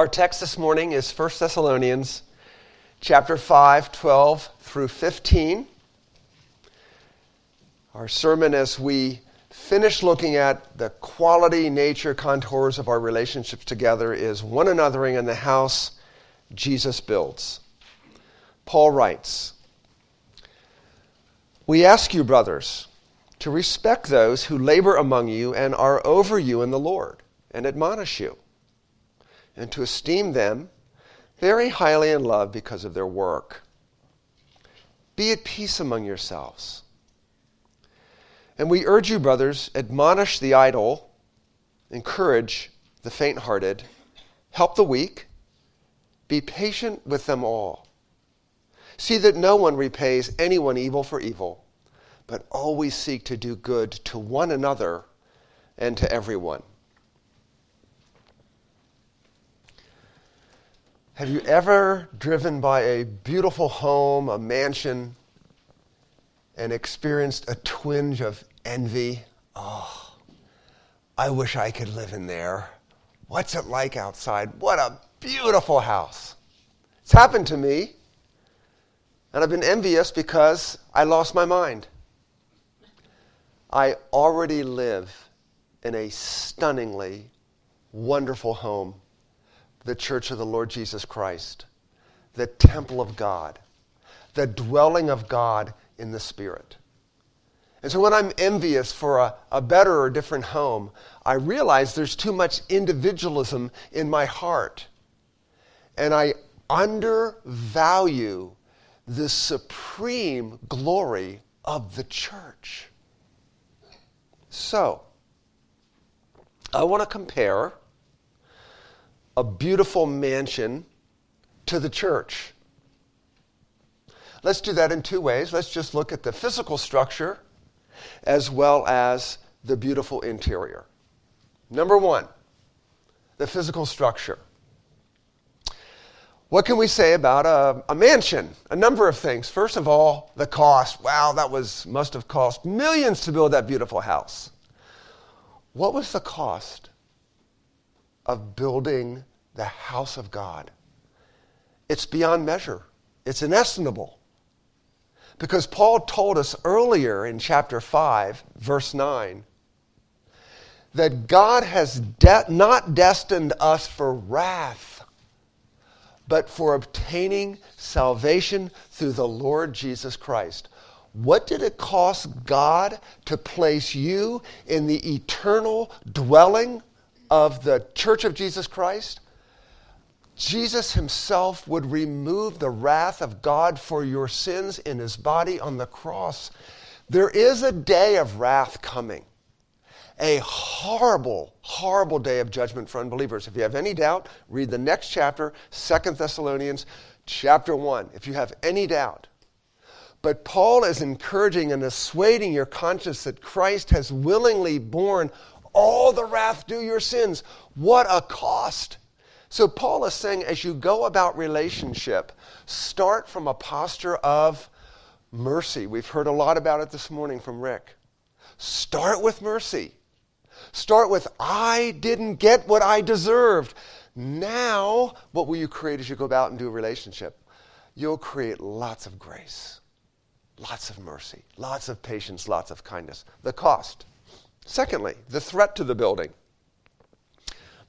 Our text this morning is 1 Thessalonians chapter 5, 12 through 15. Our sermon as we finish looking at the quality, nature, contours of our relationships together is one anothering in the house Jesus builds. Paul writes, We ask you, brothers, to respect those who labor among you and are over you in the Lord and admonish you and to esteem them very highly in love because of their work. Be at peace among yourselves. And we urge you, brothers, admonish the idle, encourage the faint hearted, help the weak, be patient with them all. See that no one repays anyone evil for evil, but always seek to do good to one another and to everyone. Have you ever driven by a beautiful home, a mansion, and experienced a twinge of envy? Oh, I wish I could live in there. What's it like outside? What a beautiful house. It's happened to me, and I've been envious because I lost my mind. I already live in a stunningly wonderful home the church of the Lord Jesus Christ, the temple of God, the dwelling of God in the Spirit. And so when I'm envious for a, a better or different home, I realize there's too much individualism in my heart. And I undervalue the supreme glory of the church. So, I want to compare a beautiful mansion to the church. Let's do that in two ways. Let's just look at the physical structure as well as the beautiful interior. Number one, the physical structure. What can we say about a, a, mansion? A number of things. First of all, the cost. Wow, that was must have cost millions to build that beautiful house. What was the cost of building the house of God. It's beyond measure, it's inestimable. Because Paul told us earlier in chapter 5, verse 9, that God has de- not destined us for wrath, but for obtaining salvation through the Lord Jesus Christ. What did it cost God to place you in the eternal dwelling of the church of Jesus Christ? Jesus himself would remove the wrath of God for your sins in his body on the cross. There is a day of wrath coming. A horrible, horrible day of judgment for unbelievers. If you have any doubt, read the next chapter, Second Thessalonians chapter 1, if you have any doubt. But Paul is encouraging and assuading your conscience that Christ has willingly borne all the wrath due your sins. What a cost! So, Paul is saying as you go about relationship, start from a posture of mercy. We've heard a lot about it this morning from Rick. Start with mercy. Start with, I didn't get what I deserved. Now, what will you create as you go about and do a relationship? You'll create lots of grace, lots of mercy, lots of patience, lots of kindness. The cost. Secondly, the threat to the building.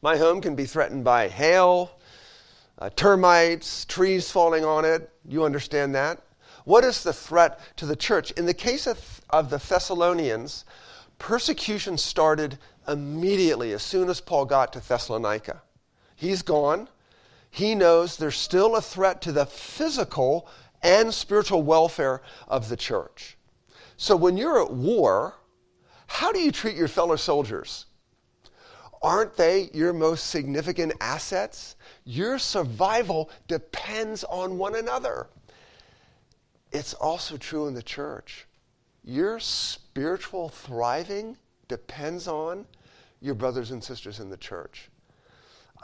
My home can be threatened by hail, uh, termites, trees falling on it. You understand that? What is the threat to the church? In the case of, of the Thessalonians, persecution started immediately as soon as Paul got to Thessalonica. He's gone. He knows there's still a threat to the physical and spiritual welfare of the church. So when you're at war, how do you treat your fellow soldiers? Aren't they your most significant assets? Your survival depends on one another. It's also true in the church. Your spiritual thriving depends on your brothers and sisters in the church.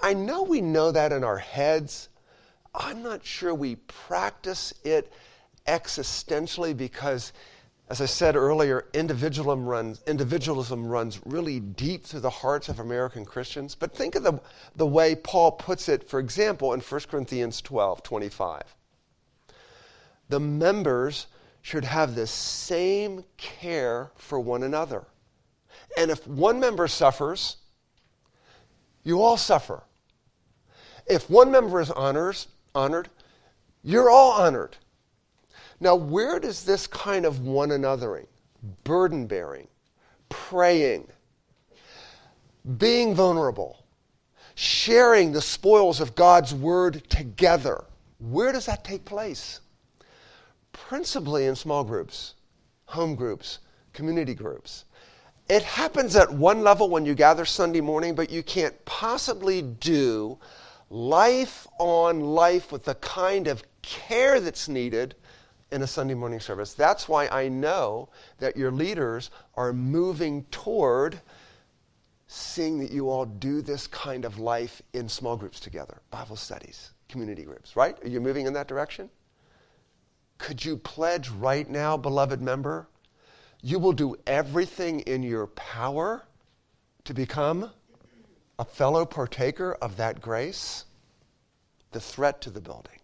I know we know that in our heads. I'm not sure we practice it existentially because As I said earlier, individualism runs, individualism runs really deep through the hearts of American Christians. But think of the, the way Paul puts it, for example, in 1 Corinthians 12 25. The members should have the same care for one another. And if one member suffers, you all suffer. If one member is honors, honored, you're all honored. Now, where does this kind of one anothering, burden bearing, praying, being vulnerable, sharing the spoils of God's word together, where does that take place? Principally in small groups, home groups, community groups. It happens at one level when you gather Sunday morning, but you can't possibly do life on life with the kind of care that's needed in a Sunday morning service. That's why I know that your leaders are moving toward seeing that you all do this kind of life in small groups together, Bible studies, community groups, right? Are you moving in that direction? Could you pledge right now, beloved member, you will do everything in your power to become a fellow partaker of that grace? The threat to the building.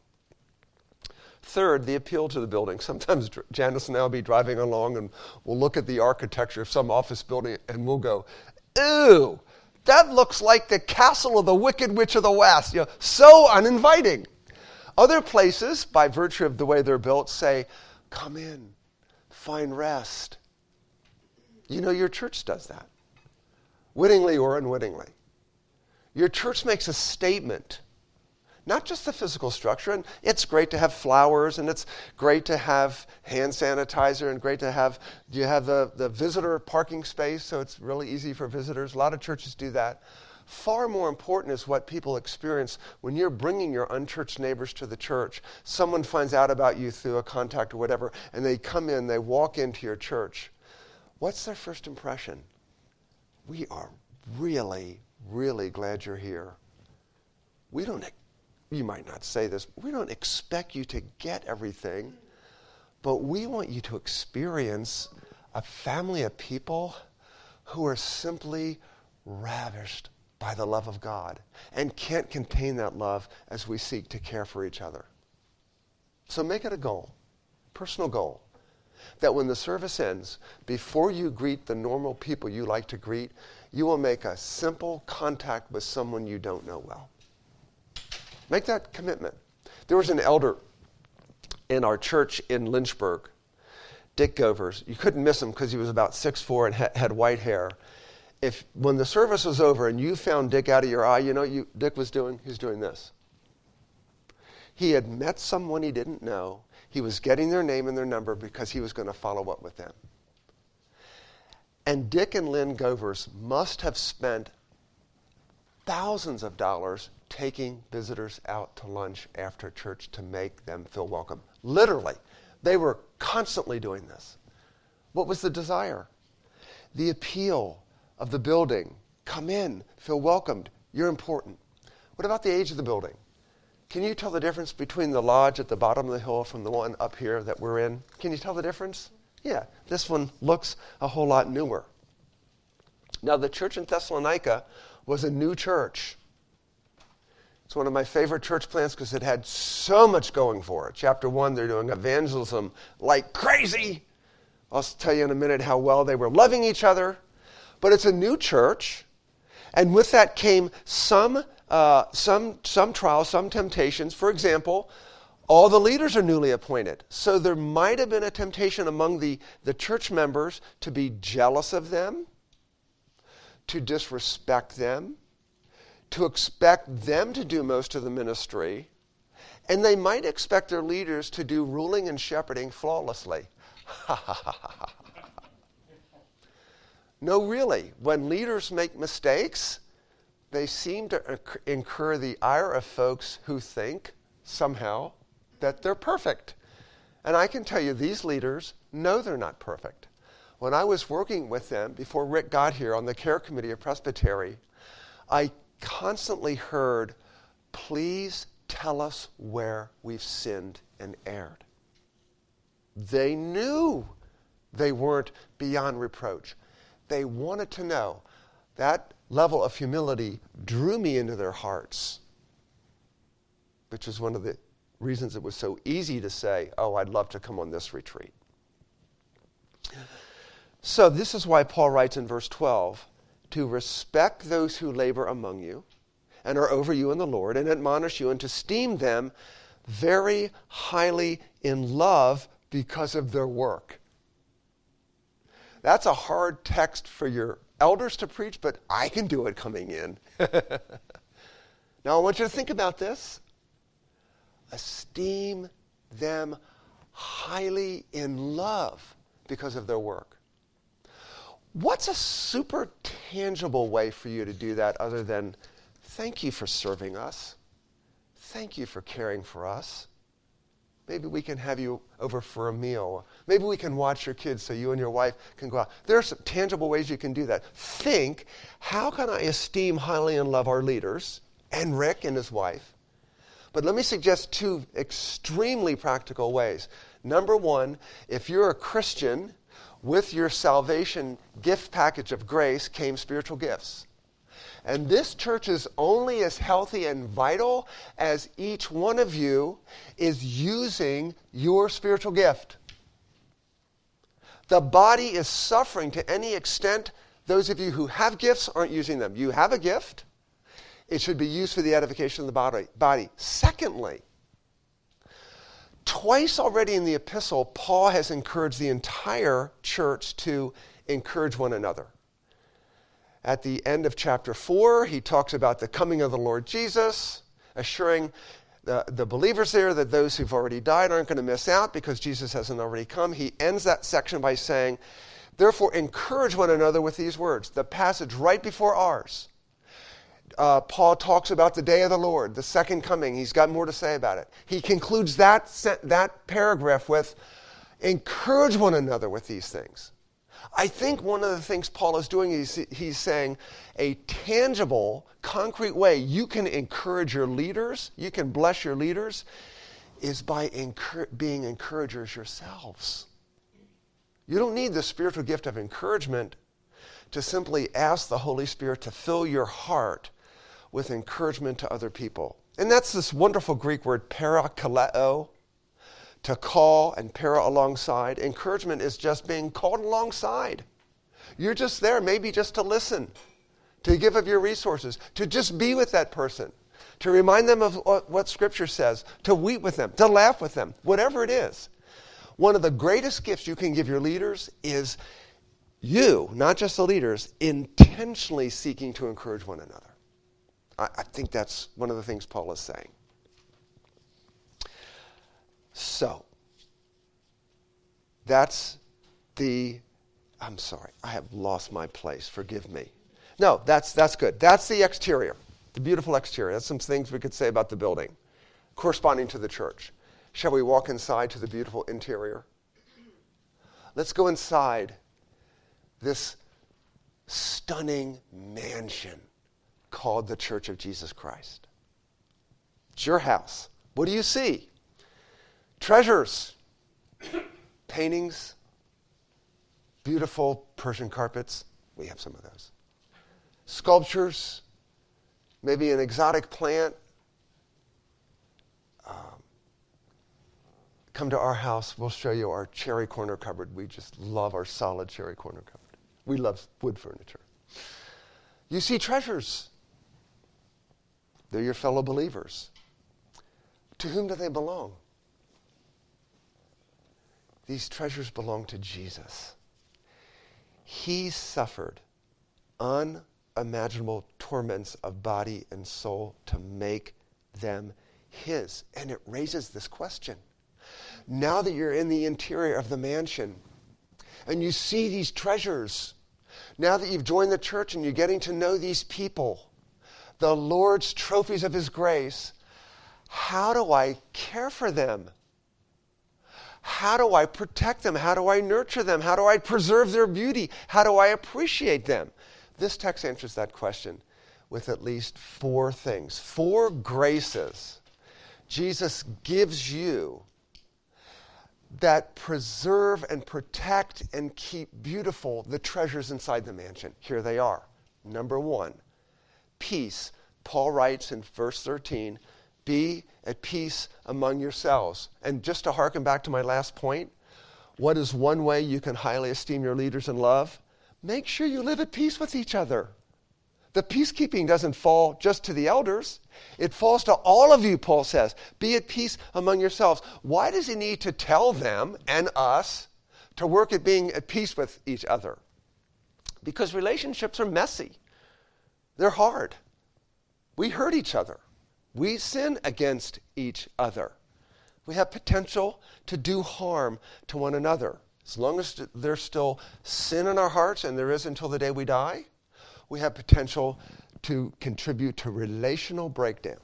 Third, the appeal to the building. Sometimes Janice and I will be driving along and we'll look at the architecture of some office building and we'll go, Ew, that looks like the castle of the Wicked Witch of the West. You know, so uninviting. Other places, by virtue of the way they're built, say, Come in, find rest. You know, your church does that, wittingly or unwittingly. Your church makes a statement not just the physical structure. And it's great to have flowers and it's great to have hand sanitizer and great to have, you have the, the visitor parking space so it's really easy for visitors. A lot of churches do that. Far more important is what people experience when you're bringing your unchurched neighbors to the church. Someone finds out about you through a contact or whatever, and they come in, they walk into your church. What's their first impression? We are really, really glad you're here. We don't you might not say this, we don't expect you to get everything, but we want you to experience a family of people who are simply ravished by the love of God and can't contain that love as we seek to care for each other. So make it a goal, personal goal, that when the service ends, before you greet the normal people you like to greet, you will make a simple contact with someone you don't know well. Make that commitment. There was an elder in our church in Lynchburg, Dick Govers. You couldn't miss him because he was about 6'4 and had white hair. If when the service was over and you found Dick out of your eye, you know you Dick was doing? He was doing this. He had met someone he didn't know. He was getting their name and their number because he was going to follow up with them. And Dick and Lynn Govers must have spent thousands of dollars taking visitors out to lunch after church to make them feel welcome. Literally, they were constantly doing this. What was the desire? The appeal of the building. Come in, feel welcomed, you're important. What about the age of the building? Can you tell the difference between the lodge at the bottom of the hill from the one up here that we're in? Can you tell the difference? Yeah, this one looks a whole lot newer. Now, the church in Thessalonica was a new church. It's one of my favorite church plants because it had so much going for it. Chapter one, they're doing evangelism like crazy. I'll tell you in a minute how well they were loving each other. But it's a new church, and with that came some, uh, some, some trials, some temptations. For example, all the leaders are newly appointed. So there might have been a temptation among the, the church members to be jealous of them, to disrespect them, to expect them to do most of the ministry, and they might expect their leaders to do ruling and shepherding flawlessly. no, really. When leaders make mistakes, they seem to incur the ire of folks who think somehow that they're perfect. And I can tell you, these leaders know they're not perfect. When I was working with them before Rick got here on the care committee of Presbytery, I constantly heard, please tell us where we've sinned and erred. They knew they weren't beyond reproach. They wanted to know. That level of humility drew me into their hearts, which is one of the reasons it was so easy to say, Oh, I'd love to come on this retreat. So, this is why Paul writes in verse 12 to respect those who labor among you and are over you in the Lord, and admonish you, and to esteem them very highly in love because of their work. That's a hard text for your elders to preach, but I can do it coming in. now, I want you to think about this. Esteem them highly in love because of their work. What's a super tangible way for you to do that other than thank you for serving us? Thank you for caring for us. Maybe we can have you over for a meal. Maybe we can watch your kids so you and your wife can go out. There are some tangible ways you can do that. Think, how can I esteem highly and love our leaders and Rick and his wife? But let me suggest two extremely practical ways. Number one, if you're a Christian, with your salvation gift package of grace came spiritual gifts. And this church is only as healthy and vital as each one of you is using your spiritual gift. The body is suffering to any extent those of you who have gifts aren't using them. You have a gift, it should be used for the edification of the body. Secondly, Twice already in the epistle, Paul has encouraged the entire church to encourage one another. At the end of chapter 4, he talks about the coming of the Lord Jesus, assuring the, the believers there that those who've already died aren't going to miss out because Jesus hasn't already come. He ends that section by saying, Therefore, encourage one another with these words. The passage right before ours uh, Paul talks about the day of the Lord, the second coming. He's got more to say about it. He concludes that, that paragraph with encourage one another with these things. I think one of the things Paul is doing is he's saying a tangible, concrete way you can encourage your leaders, you can bless your leaders, is by being encouragers yourselves. You don't need the spiritual gift of encouragement to simply ask the Holy Spirit to fill your heart with encouragement to other people. And that's this wonderful Greek word, parakaleo, to call and para alongside. Encouragement is just being called alongside. You're just there, maybe just to listen, to give of your resources, to just be with that person, to remind them of what Scripture says, to weep with them, to laugh with them, whatever it is. One of the greatest gifts you can give your leaders is you, not just the leaders, intentionally seeking to encourage one another. I, I think that's one of the things Paul is saying. So, that's the, I'm sorry, I have lost my place. Forgive me. No, that's, that's good. That's the exterior, the beautiful exterior. That's some things we could say about the building corresponding to the church. Shall we walk inside to the beautiful interior? Let's go inside this stunning mansion called the Church of Jesus Christ. It's your house. What do you see? Treasures, paintings, beautiful Persian carpets. We have some of those. Sculptures, maybe an exotic plant. Um, come to our house. We'll show you our cherry corner cupboard. We just love our solid cherry corner cupboard. We love wood furniture. You see treasures. They're your fellow believers. To whom do they belong? These treasures belong to Jesus. He suffered unimaginable torments of body and soul to make them his. And it raises this question. Now that you're in the interior of the mansion and you see these treasures, now that you've joined the church and you're getting to know these people, the Lord's trophies of His grace, how do I care for them? How do I protect them? How do I nurture them? How do I preserve their beauty? How do I appreciate them? This text answers that question with at least four things, four graces Jesus gives you that preserve and protect and keep beautiful the treasures inside the mansion. Here they are. Number one, peace. Paul writes in verse 13, be at peace among yourselves. And just to harken back to my last point, what is one way you can highly esteem your leaders and love? Make sure you live at peace with each other. The peacekeeping doesn't fall just to the elders, it falls to all of you, Paul says. Be at peace among yourselves. Why does he need to tell them and us to work at being at peace with each other? Because relationships are messy, they're hard. We hurt each other, we sin against each other. We have potential to do harm to one another. As long as there's still sin in our hearts, and there is until the day we die, we have potential to contribute to relational breakdown.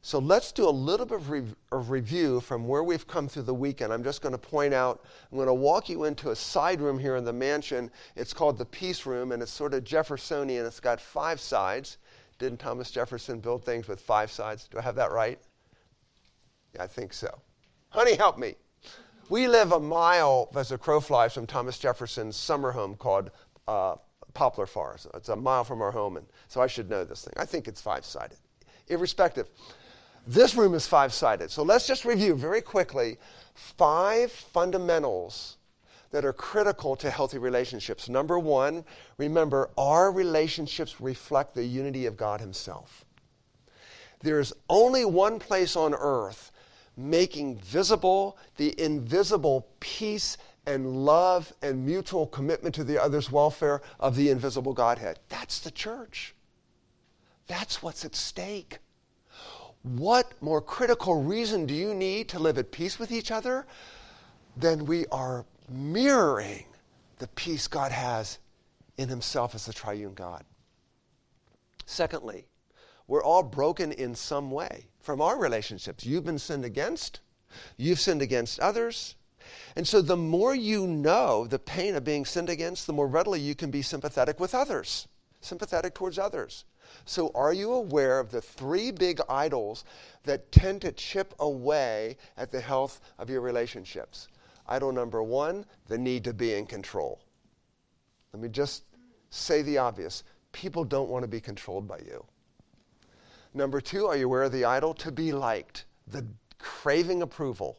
So let's do a little bit of, re- of, review from where we've come through the weekend. I'm just going to point out, I'm going to walk you into a side room here in the mansion. It's called the Peace Room, and it's sort of Jeffersonian. It's got five sides. Didn't Thomas Jefferson build things with five sides? Do I have that right? Yeah, I think so. Honey, help me. We live a mile as a crow flies from Thomas Jefferson's summer home called uh, Poplar Forest. It's a mile from our home, and so I should know this thing. I think it's five sided. Irrespective, this room is five sided. So let's just review very quickly five fundamentals that are critical to healthy relationships. Number one, remember, our relationships reflect the unity of God Himself. There's only one place on earth making visible the invisible peace and love and mutual commitment to the other's welfare of the invisible Godhead. That's the church. That's what's at stake. What more critical reason do you need to live at peace with each other than we are mirroring the peace God has in Himself as the triune God? Secondly, we're all broken in some way from our relationships. You've been sinned against, you've sinned against others, and so the more you know the pain of being sinned against, the more readily you can be sympathetic with others, sympathetic towards others. So, are you aware of the three big idols that tend to chip away at the health of your relationships? Idol number one, the need to be in control. Let me just say the obvious people don't want to be controlled by you. Number two, are you aware of the idol? To be liked, the craving approval.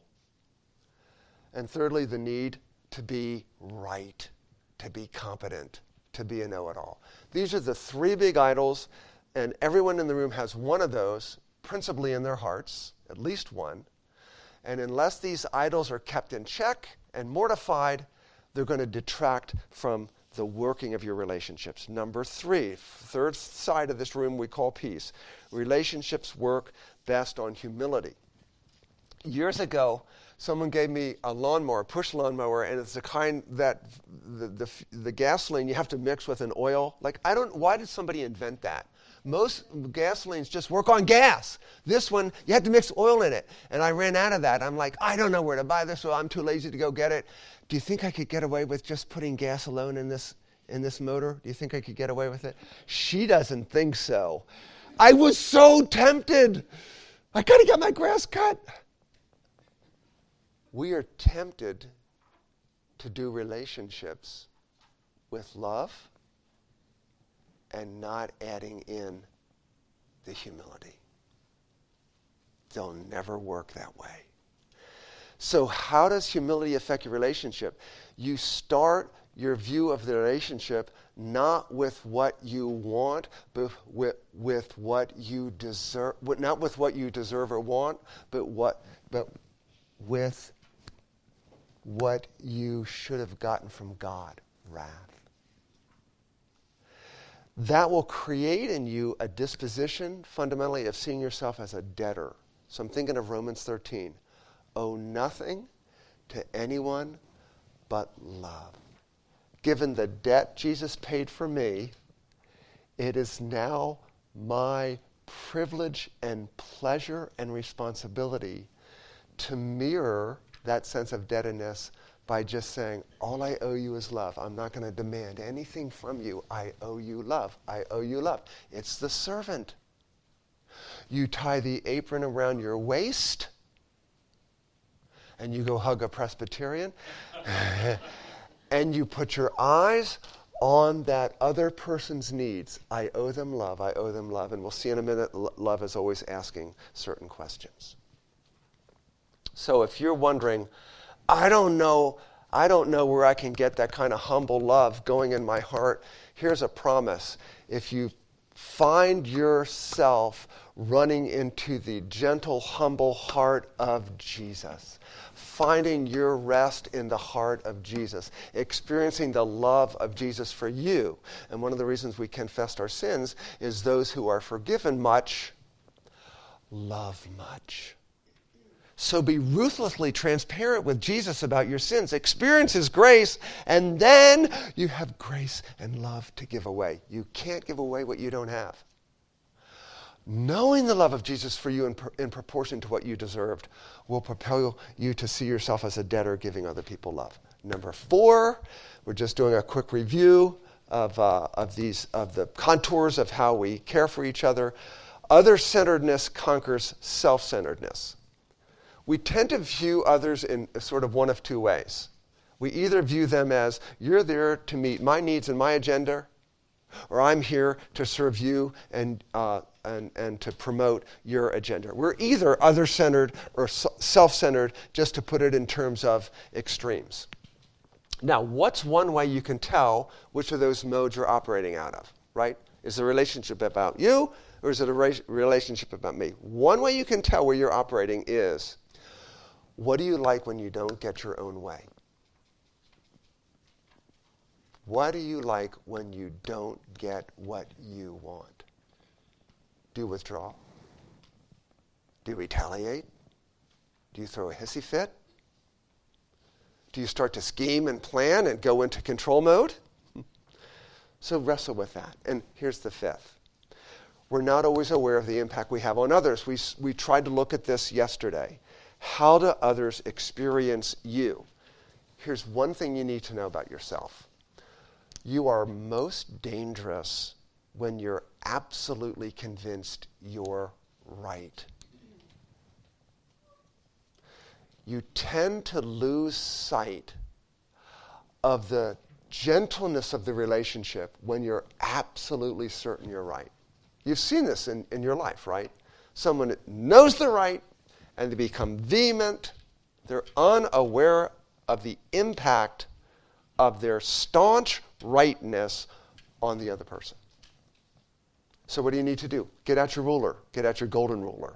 And thirdly, the need to be right, to be competent, to be a know it all. These are the three big idols, and everyone in the room has one of those, principally in their hearts, at least one. And unless these idols are kept in check and mortified, they're going to detract from the working of your relationships. Number three, third side of this room we call peace. Relationships work best on humility. Years ago, someone gave me a lawnmower, a push lawnmower, and it's the kind that the, the, the, gasoline you have to mix with an oil. Like, I don't, why did somebody invent that? Most gasolines just work on gas. This one, you have to mix oil in it. And I ran out of that. I'm like, I don't know where to buy this, so I'm too lazy to go get it. Do you think I could get away with just putting gas alone in this, in this motor? Do you think I could get away with it? She doesn't think so. I was so tempted. I got to get my grass cut we are tempted to do relationships with love and not adding in the humility. They'll never work that way. So, how does humility affect your relationship? You start your view of the relationship not with what you want, but with, with what you deserve, not with what you deserve or want, but what, but with what you should have gotten from God wrath. That will create in you a disposition, fundamentally, of seeing yourself as a debtor. So I'm thinking of Romans 13. Owe nothing to anyone but love. Given the debt Jesus paid for me, it is now my privilege and pleasure and responsibility to mirror that sense of deadness by just saying, All I owe you is love. I'm not going to demand anything from you. I owe you love. I owe you love. It's the servant. You tie the apron around your waist, and you go hug a Presbyterian, and you put your eyes on that other person's needs. I owe them love. I owe them love. And we'll see in a minute, love is always asking certain questions. So if you're wondering, I don't know, I don't know where I can get that kind of humble love going in my heart, here's a promise. If you find yourself running into the gentle, humble heart of Jesus, finding your rest in the heart of Jesus, experiencing the love of Jesus for you. And one of the reasons we confess our sins is those who are forgiven much love much. So be ruthlessly transparent with Jesus about your sins. Experience His grace, and then you have grace and love to give away. You can't give away what you don't have. Knowing the love of Jesus for you in, in proportion to what you deserved will propel you to see yourself as a debtor giving other people love. Number four, we're just doing a quick review of, uh, of, these, of the contours of how we care for each other. Other centeredness conquers self centeredness we tend to view others in sort of one of two ways. We either view them as, you're there to meet my needs and my agenda, or I'm here to serve you and, uh, and, and to promote your agenda. We're either other centered or self centered, just to put it in terms of extremes. Now, what's one way you can tell which of those modes you're operating out of, right? Is the relationship about you or is it a relationship about me? One way you can tell where you're operating is what do you like when you don't get your own way? What do you like when you don't get what you want? Do you withdraw? Do you retaliate? Do you throw a hissy fit? Do you start to scheme and plan and go into control mode? So wrestle with that. And here's the fifth. We're not always aware of the impact we have on others. We, we tried to look at this yesterday. How do others experience you? Here's one thing you need to know about yourself you are most dangerous when you're absolutely convinced you're right. You tend to lose sight of the gentleness of the relationship when you're absolutely certain you're right. You've seen this in, in your life, right? Someone knows they're right, and they become vehement. They're unaware of the impact of their staunch rightness on the other person. So, what do you need to do? Get out your ruler, get out your golden ruler,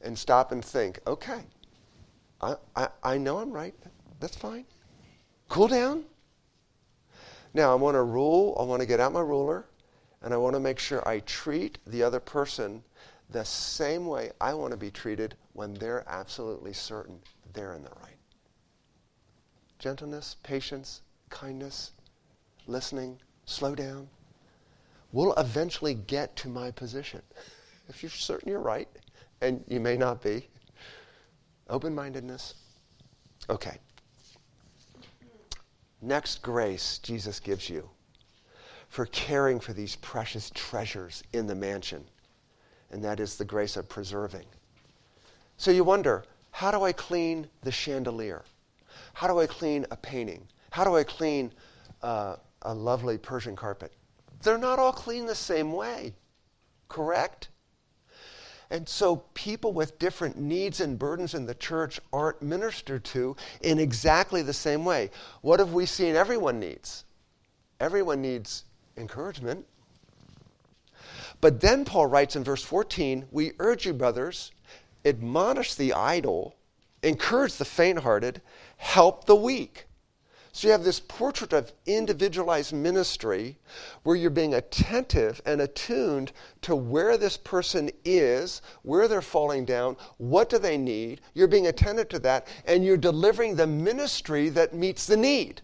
and stop and think okay, I, I, I know I'm right. That's fine. Cool down. Now, I want to rule, I want to get out my ruler, and I want to make sure I treat the other person the same way I want to be treated when they're absolutely certain they're in the right. Gentleness, patience, kindness, listening, slow down. We'll eventually get to my position. If you're certain you're right, and you may not be, open mindedness. Okay. Next grace Jesus gives you for caring for these precious treasures in the mansion and that is the grace of preserving. So you wonder, how do I clean the chandelier? How do I clean a painting? How do I clean uh, a lovely Persian carpet? They're not all clean the same way, correct? And so people with different needs and burdens in the church aren't ministered to in exactly the same way. What have we seen everyone needs? Everyone needs encouragement. But then Paul writes in verse 14, We urge you, brothers, admonish the idle, encourage the faint hearted, help the weak. So you have this portrait of individualized ministry where you're being attentive and attuned to where this person is, where they're falling down, what do they need. You're being attentive to that, and you're delivering the ministry that meets the need.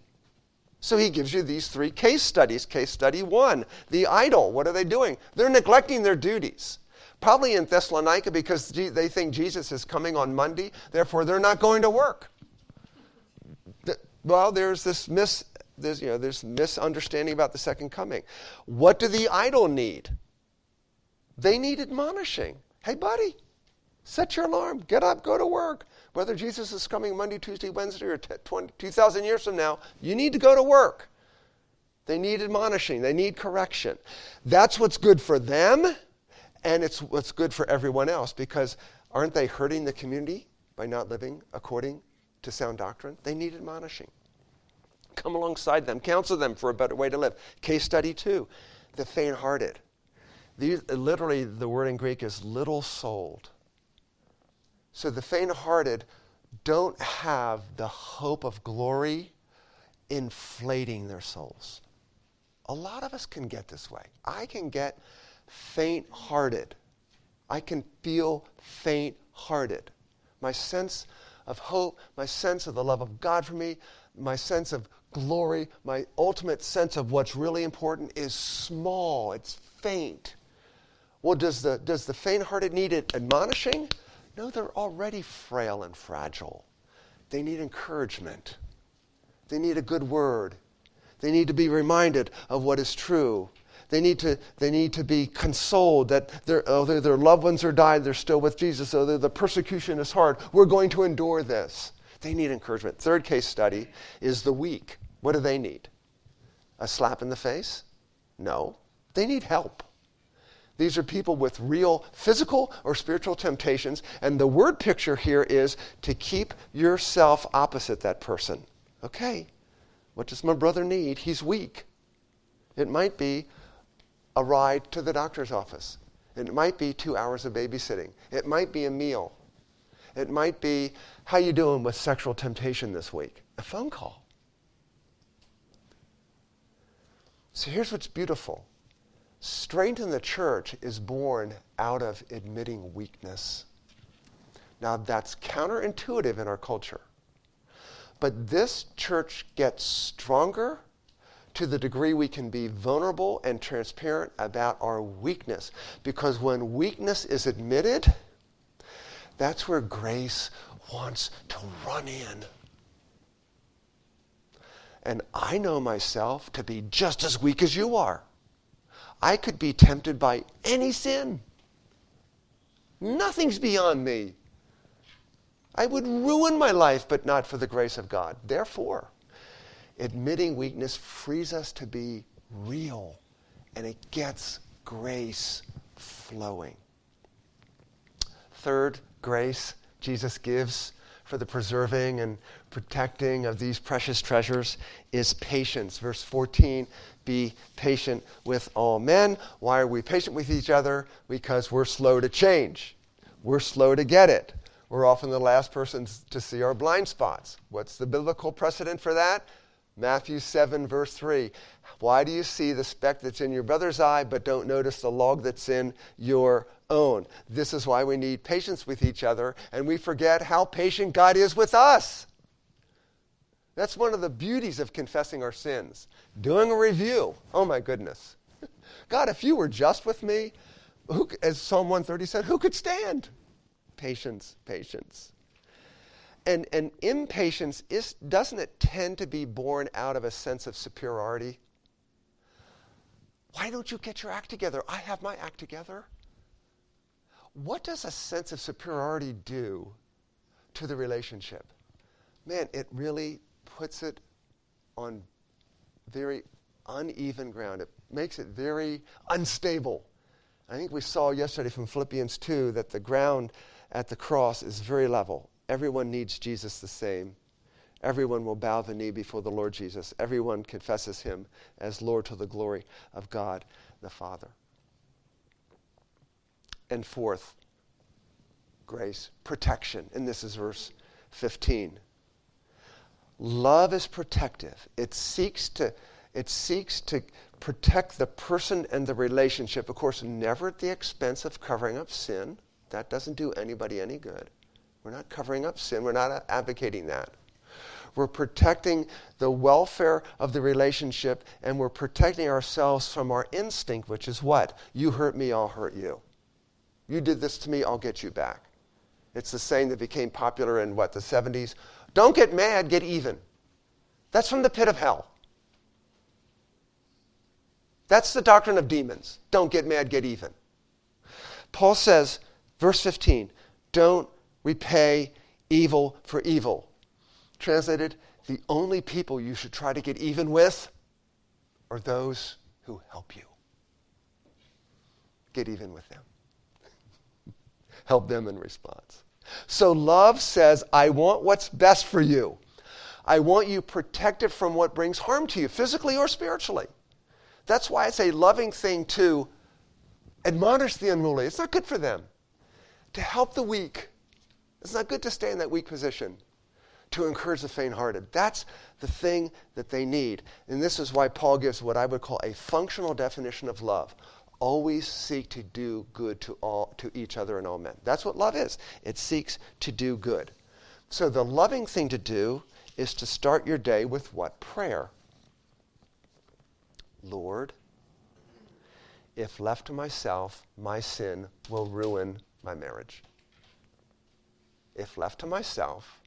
So he gives you these three case studies. Case study one the idle. What are they doing? They're neglecting their duties. Probably in Thessalonica because they think Jesus is coming on Monday, therefore they're not going to work. Well, there's this mis, there's, you know, there's misunderstanding about the second coming. What do the idle need? They need admonishing. Hey, buddy, Set your alarm. Get up, go to work. Whether Jesus is coming Monday, Tuesday, Wednesday, or 2,000 years from now, you need to go to work. They need admonishing, they need correction. That's what's good for them, and it's what's good for everyone else because aren't they hurting the community by not living according to sound doctrine? They need admonishing. Come alongside them, counsel them for a better way to live. Case study two the faint hearted. These, literally, the word in Greek is little souled. So the faint hearted don't have the hope of glory inflating their souls. A lot of us can get this way. I can get faint hearted. I can feel faint hearted. My sense of hope, my sense of the love of God for me, my sense of glory, my ultimate sense of what's really important is small, it's faint. Well, does the, does the faint hearted need it admonishing? No, they're already frail and fragile. They need encouragement, they need a good word, they need to be reminded of what is true. They need to, they need to be consoled that although their loved ones are died, they're still with Jesus. Although the persecution is hard, we're going to endure this. They need encouragement. Third case study is the weak. What do they need? A slap in the face? No. They need help. These are people with real physical or spiritual temptations, and the word picture here is to keep yourself opposite that person. Okay, what does my brother need? He's weak. It might be a ride to the doctor's office. It might be two hours of babysitting. It might be a meal. It might be, how you doing with sexual temptation this week? A phone call. So here's what's beautiful. Strength in the church is born out of admitting weakness. Now, that's counterintuitive in our culture. But this church gets stronger to the degree we can be vulnerable and transparent about our weakness. Because when weakness is admitted, that's where grace wants to run in. And I know myself to be just as weak as you are. I could be tempted by any sin. Nothing's beyond me. I would ruin my life, but not for the grace of God. Therefore, admitting weakness frees us to be real, and it gets grace flowing. Third, grace Jesus gives for the preserving and protecting of these precious treasures is patience. Verse 14 be patient with all men. Why are we patient with each other? Because we're slow to change, we're slow to get it. We're often the last persons to see our blind spots. What's the biblical precedent for that? Matthew 7, verse 3. Why do you see the speck that's in your brother's eye, but don't notice the log that's in your own? This is why we need patience with each other, and we forget how patient God is with us. That's one of the beauties of confessing our sins. Doing a review. Oh my goodness. God, if you were just with me, who, as Psalm 130 said, who could stand? Patience, patience. And, and impatience is, doesn't it tend to be born out of a sense of superiority? Why don't you get your act together? I have my act together. What does a sense of superiority do to the relationship? Man, it really puts it on very uneven ground. It makes it very unstable. I think we saw yesterday from Philippians 2 that the ground at the cross is very level. Everyone needs Jesus the same. Everyone will bow the knee before the Lord Jesus. Everyone confesses him as Lord to the glory of God the Father. And fourth, grace, protection. And this is verse 15. Love is protective. It seeks to it seeks to protect the person and the relationship, of course, never at the expense of covering up sin. That doesn't do anybody any good. We're not covering up sin. We're not advocating that. We're protecting the welfare of the relationship and we're protecting ourselves from our instinct, which is what? You hurt me, I'll hurt you. You did this to me, I'll get you back. It's the saying that became popular in what, the 70s? Don't get mad, get even. That's from the pit of hell. That's the doctrine of demons. Don't get mad, get even. Paul says, verse 15, Don't repay evil for evil. Translated, the only people you should try to get even with are those who help you. Get even with them. help them in response. So love says, I want what's best for you. I want you protected from what brings harm to you, physically or spiritually. That's why it's a loving thing to admonish the unruly. It's not good for them. To help the weak. It's not good to stay in that weak position. To encourage the faint hearted. That's the thing that they need. And this is why Paul gives what I would call a functional definition of love. Always seek to do good to all to each other and all men. That's what love is. It seeks to do good. So the loving thing to do is to start your day with what? Prayer. Lord, if left to myself, my sin will ruin my marriage. If left to myself,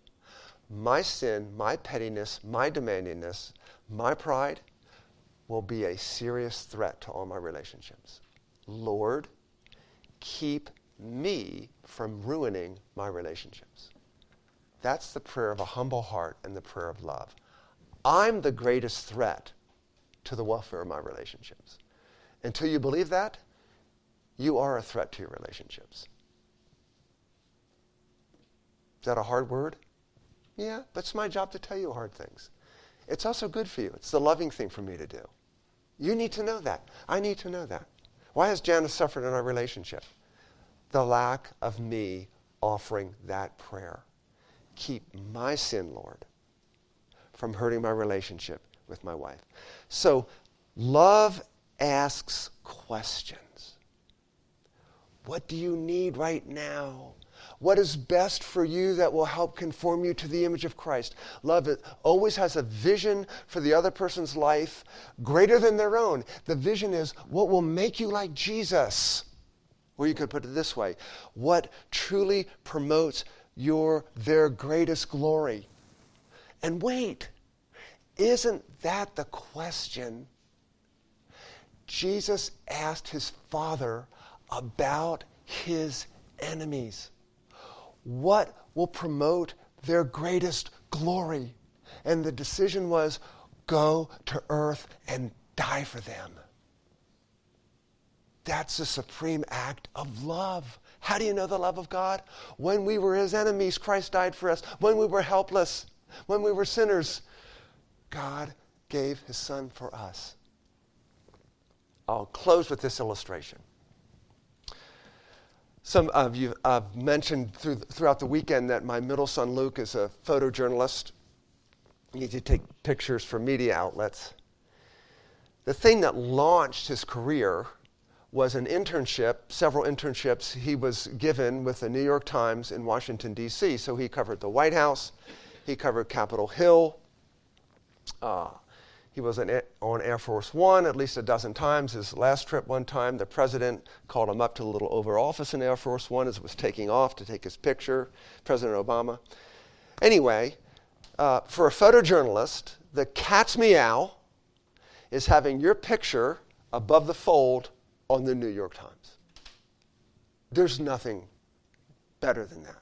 my sin, my pettiness, my demandingness, my pride will be a serious threat to all my relationships. Lord, keep me from ruining my relationships. That's the prayer of a humble heart and the prayer of love. I'm the greatest threat to the welfare of my relationships. Until you believe that, you are a threat to your relationships. Is that a hard word? Yeah, but it's my job to tell you hard things. It's also good for you. It's the loving thing for me to do. You need to know that. I need to know that. Why has Janice suffered in our relationship? The lack of me offering that prayer. Keep my sin, Lord, from hurting my relationship with my wife. So, love asks questions. What do you need right now? What is best for you that will help conform you to the image of Christ? Love it always has a vision for the other person's life greater than their own. The vision is what will make you like Jesus. Or you could put it this way what truly promotes your their greatest glory. And wait, isn't that the question Jesus asked his father about his enemies? What will promote their greatest glory? And the decision was go to earth and die for them. That's a supreme act of love. How do you know the love of God? When we were his enemies, Christ died for us. When we were helpless, when we were sinners, God gave his son for us. I'll close with this illustration. Some of you have mentioned through, throughout the weekend that my middle son Luke is a photojournalist. He to take pictures for media outlets. The thing that launched his career was an internship, several internships he was given with the New York Times in Washington, D.C. So he covered the White House, he covered Capitol Hill. Uh, he was on Air Force One at least a dozen times. His last trip, one time, the president called him up to the little Oval Office in Air Force One as it was taking off to take his picture, President Obama. Anyway, uh, for a photojournalist, the cat's meow is having your picture above the fold on the New York Times. There's nothing better than that.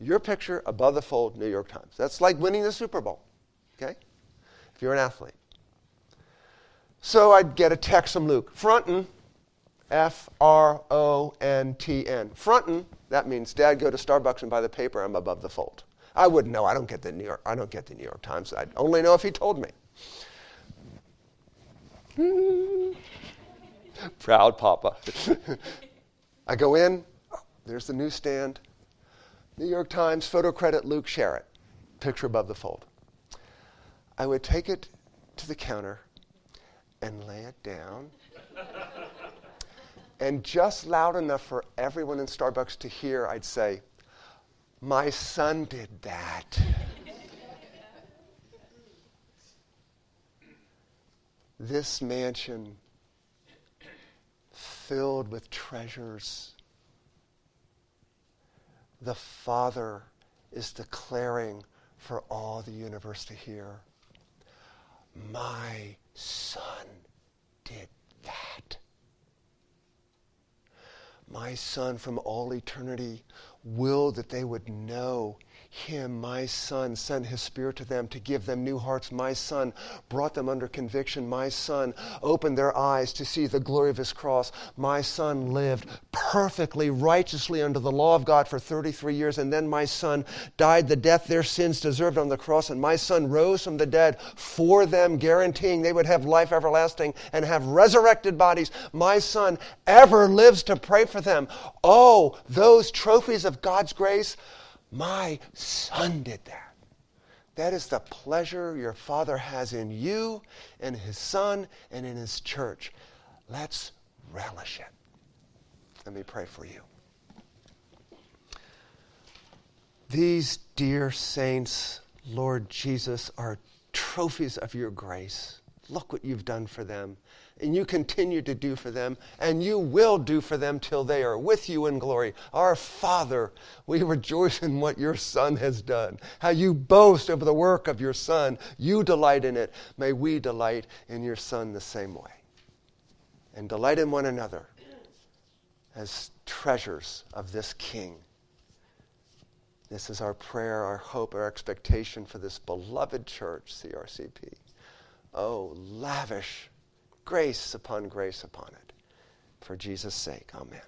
Your picture above the fold, New York Times. That's like winning the Super Bowl, okay? If you're an athlete. So I'd get a text from Luke. Frontin, F R O N T N. Frontin, that means Dad, go to Starbucks and buy the paper. I'm above the fold. I wouldn't know. I don't get the New York. I don't get the New York Times. I'd only know if he told me. Proud Papa. I go in, there's the newsstand. New York Times, photo credit Luke Sharrett, picture above the fold. I would take it to the counter and lay it down. and just loud enough for everyone in Starbucks to hear, I'd say, My son did that. this mansion filled with treasures. The Father is declaring for all the universe to hear My Son did that. My Son from all eternity willed that they would know him, my son, sent his spirit to them to give them new hearts. My son brought them under conviction. My son opened their eyes to see the glory of his cross. My son lived perfectly, righteously under the law of God for 33 years. And then my son died the death their sins deserved on the cross. And my son rose from the dead for them, guaranteeing they would have life everlasting and have resurrected bodies. My son ever lives to pray for them. Oh, those trophies of God's grace my son did that. That is the pleasure your Father has in you and His Son and in His church. Let's relish it. Let me pray for you. These dear saints, Lord Jesus, are trophies of your grace. Look what you've done for them and you continue to do for them, and you will do for them till they are with you in glory. Our Father, we rejoice in what your Son has done, how you boast over the work of your Son. You delight in it. May we delight in your Son the same way, and delight in one another as treasures of this King. This is our prayer, our hope, our expectation for this beloved church, CRCP. Oh, lavish grace upon grace upon it. For Jesus' sake, amen.